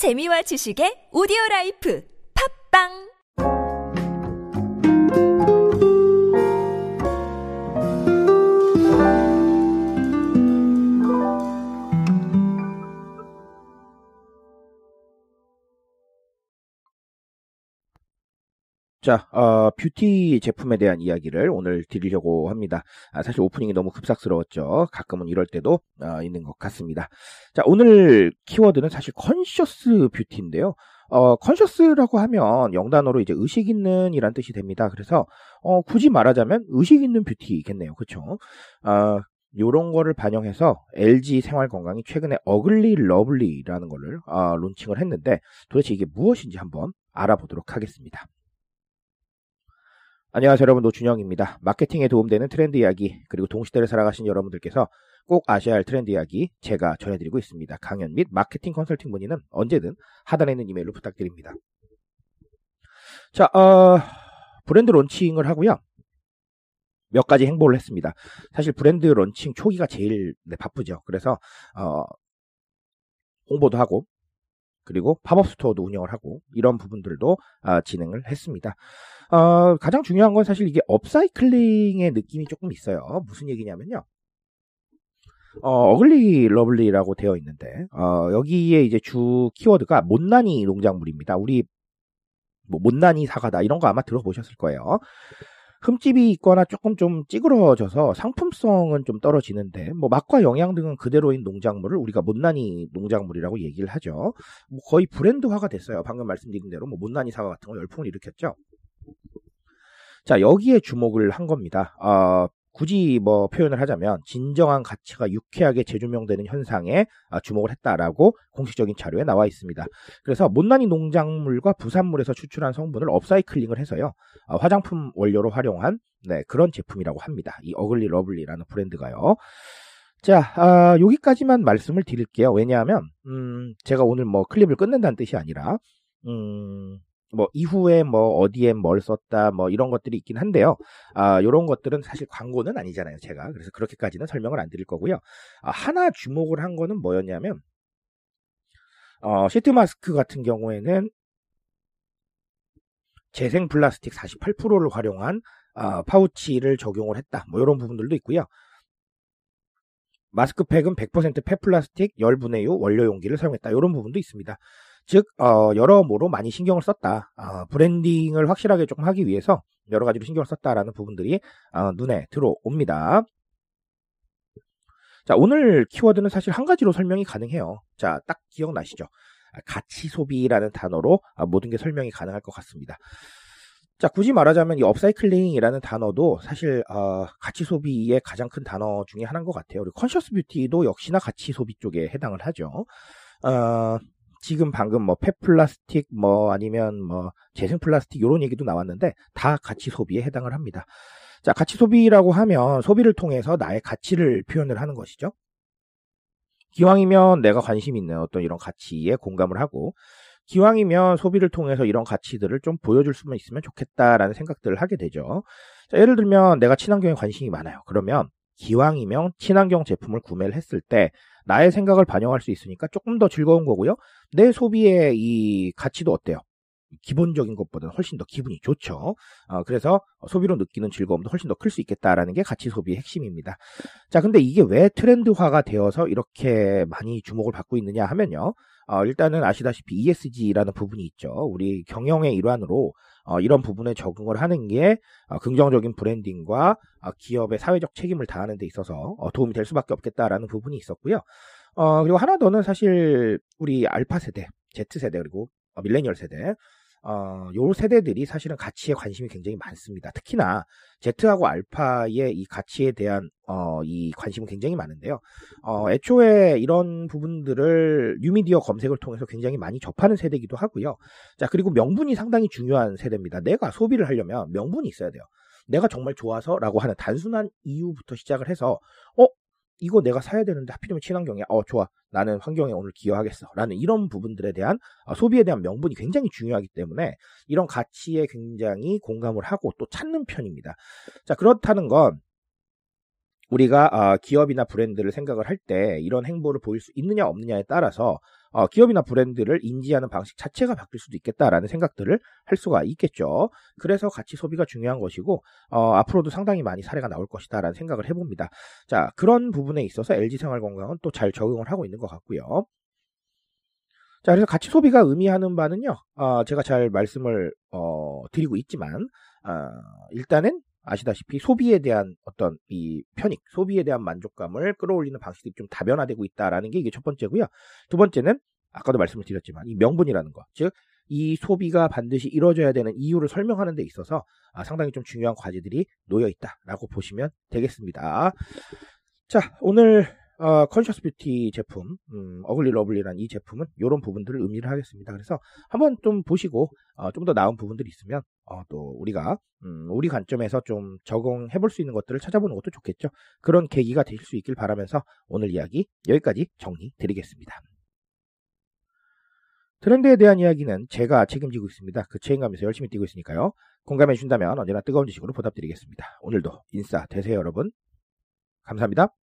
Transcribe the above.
재미와 지식의 오디오 라이프. 팟빵 자, 어, 뷰티 제품에 대한 이야기를 오늘 드리려고 합니다. 아, 사실 오프닝이 너무 급작스러웠죠. 가끔은 이럴 때도 어, 있는 것 같습니다. 자, 오늘 키워드는 사실 conscious beauty인데요. 어, conscious라고 하면 영단어로 이제 의식 있는 이란 뜻이 됩니다. 그래서 어, 굳이 말하자면 의식 있는 beauty겠네요. 그렇죠? 어, 요런 거를 반영해서 LG 생활건강이 최근에 어글리 러블리라는 거를 어, 론칭을 했는데 도대체 이게 무엇인지 한번 알아보도록 하겠습니다. 안녕하세요 여러분 노준영입니다. 마케팅에 도움되는 트렌드 이야기 그리고 동시대를 살아가시는 여러분들께서 꼭 아셔야 할 트렌드 이야기 제가 전해드리고 있습니다. 강연 및 마케팅 컨설팅 문의는 언제든 하단에 있는 이메일로 부탁드립니다. 자, 어, 브랜드 론칭을 하고요. 몇 가지 행보를 했습니다. 사실 브랜드 론칭 초기가 제일 네, 바쁘죠. 그래서 어, 홍보도 하고 그리고 pop-up store도 운영을 하고 이런 부분들도 어, 진행을 했습니다. 어, 가장 중요한 건 사실 이게 upcycling의 느낌이 조금 있어요. 무슨 얘기냐면요. 어, 어글리 러블리라고 되어 있는데, 어, 여기에 이제 주 키워드가 못난이 농작물입니다. 우리, 뭐, 못난이 사과다. 이런 거 아마 들어보셨을 거예요. 흠집이 있거나 조금 좀 찌그러져서 상품성은 좀 떨어지는데, 뭐, 맛과 영양 등은 그대로인 농작물을 우리가 못난이 농작물이라고 얘기를 하죠. 뭐 거의 브랜드화가 됐어요. 방금 말씀드린 대로, 뭐, 못난이 사과 같은 거 열풍을 일으켰죠. 자, 여기에 주목을 한 겁니다. 어, 굳이 뭐 표현을 하자면 진정한 가치가 유쾌하게 재조명되는 현상에 아, 주목을 했다라고 공식적인 자료에 나와 있습니다. 그래서 못난이 농작물과 부산물에서 추출한 성분을 upcycling을 해서요 어, 화장품 원료로 활용한 네, 그런 제품이라고 합니다. 이 어글리 러블리라는 브랜드가요. 자, 아, 여기까지만 말씀을 드릴게요. 왜냐하면 음, 제가 오늘 뭐 클립을 끝낸다는 뜻이 아니라 음, 뭐 이후에 뭐 어디에 뭘 썼다 뭐 이런 것들이 있긴 한데요. 아, 요런 것들은 사실 광고는 아니잖아요, 제가. 그래서 그렇게까지는 설명을 안 드릴 거고요. 아, 하나 주목을 한 거는 뭐였냐면 어, 시트 마스크 같은 경우에는 재생 플라스틱 48%를 활용한 어, 파우치를 적용을 했다. 뭐 이런 부분들도 있고요. 마스크팩은 100% 폐플라스틱 열분해유 원료 용기를 사용했다. 이런 부분도 있습니다. 즉 어, 여러모로 많이 신경을 썼다. 어, branding을 확실하게 조금 하기 위해서 여러 가지로 신경을 썼다라는 부분들이 어, 눈에 들어옵니다. 자 오늘 키워드는 사실 한 가지로 설명이 가능해요. 자 딱 기억나시죠? 가치 소비라는 단어로 모든 게 설명이 가능할 것 같습니다. 자, 굳이 말하자면 이 upcycling이라는 단어도 사실 어, 가치 소비의 가장 큰 단어 중에 하나인 것 같아요. 그리고 conscious beauty도 역시나 가치 소비 쪽에 해당을 하죠. 어, 지금 방금 뭐 폐플라스틱 뭐 아니면 뭐 재생 플라스틱 이런 얘기도 나왔는데 다 가치 소비에 해당을 합니다. 자, 가치 소비라고 하면 소비를 통해서 나의 가치를 표현을 하는 것이죠. 기왕이면 내가 관심 있는 어떤 이런 가치에 공감을 하고 기왕이면 소비를 통해서 이런 가치들을 좀 보여줄 수만 있으면 좋겠다라는 생각들을 하게 되죠. 자, 예를 들면 내가 친환경에 관심이 많아요. 그러면 기왕이면 친환경 제품을 구매를 했을 때 나의 생각을 반영할 수 있으니까 조금 더 즐거운 거고요. 내 소비의 이 가치도 어때요? 기본적인 것보다는 훨씬 더 기분이 좋죠. 어, 그래서 소비로 느끼는 즐거움도 훨씬 더 클 수 있겠다라는 게 가치 소비의 핵심입니다. 자, 근데 이게 왜 트렌드화가 되어서 이렇게 많이 주목을 받고 있느냐 하면요. 어, 일단은 아시다시피 ESG라는 부분이 있죠. 우리 경영의 일환으로 어, 이런 부분에 적응을 하는 게 어, 긍정적인 브랜딩과 어, 기업의 사회적 책임을 다하는 데 있어서 어, 도움이 될 수밖에 없겠다라는 부분이 있었고요. 어, 그리고 하나 더는 사실 우리 알파 세대, Z 세대 그리고 어, 밀레니얼 세대 어, 요 세대들이 사실은 가치에 관심이 굉장히 많습니다. 특히나 Z하고 알파의 이 가치에 대한 어, 이 관심은 굉장히 많은데요. 어, 애초에 이런 부분들을 뉴미디어 검색을 통해서 굉장히 많이 접하는 세대이기도 하고요. 자, 그리고 명분이 상당히 중요한 세대입니다. 내가 소비를 하려면 명분이 있어야 돼요. 내가 정말 좋아서라고 하는 단순한 이유부터 시작을 해서 어 이거 내가 사야 되는데 하필이면 친환경이야. 어, 좋아. 나는 환경에 오늘 기여하겠어. 라는 이런 부분들에 대한 어, 소비에 대한 명분이 굉장히 중요하기 때문에 이런 가치에 굉장히 공감을 하고 또 찾는 편입니다. 자, 그렇다는 건 우리가 어, 기업이나 브랜드를 생각을 할 때 이런 행보를 보일 수 있느냐 없느냐에 따라서 어, 기업이나 브랜드를 인지하는 방식 자체가 바뀔 수도 있겠다라는 생각들을 할 수가 있겠죠. 그래서 가치 소비가 중요한 것이고 어, 앞으로도 상당히 많이 사례가 나올 것이다라는 생각을 해봅니다. 자 그런 부분에 있어서 LG 생활건강은 또 잘 적응을 하고 있는 것 같고요. 자, 그래서 가치 소비가 의미하는 바는요, 어, 제가 잘 말씀을, 어, 드리고 있지만, 어, 일단은 아시다시피 소비에 대한 어떤 이 편익, 소비에 대한 만족감을 끌어올리는 방식이 좀 다변화되고 있다라는 게 이게 첫 번째고요. 두 번째는 아까도 말씀을 드렸지만 이 명분이라는 것, 즉이 소비가 반드시 이루어져야 되는 이유를 설명하는 데 있어서 아, 상당히 좀 중요한 과제들이 놓여 있다라고 보시면 되겠습니다. 자, 오늘 어, conscious beauty 제품, 음, Ugly Lovely라는 이 제품은 이런 부분들을 의미를 하겠습니다. 그래서 한번 좀 보시고 어, 좀 더 나은 부분들이 있으면 어, 또 우리가 음, 우리 관점에서 좀 적용해 볼 수 있는 것들을 찾아보는 것도 좋겠죠. 그런 계기가 되실 수 있길 바라면서 오늘 이야기 여기까지 정리 드리겠습니다. 트렌드에 대한 이야기는 제가 책임지고 있습니다. 그 책임감에서 열심히 뛰고 있으니까요. 공감해 준다면 언제나 뜨거운 지식으로 보답드리겠습니다. 오늘도 인싸 되세요 여러분. 감사합니다.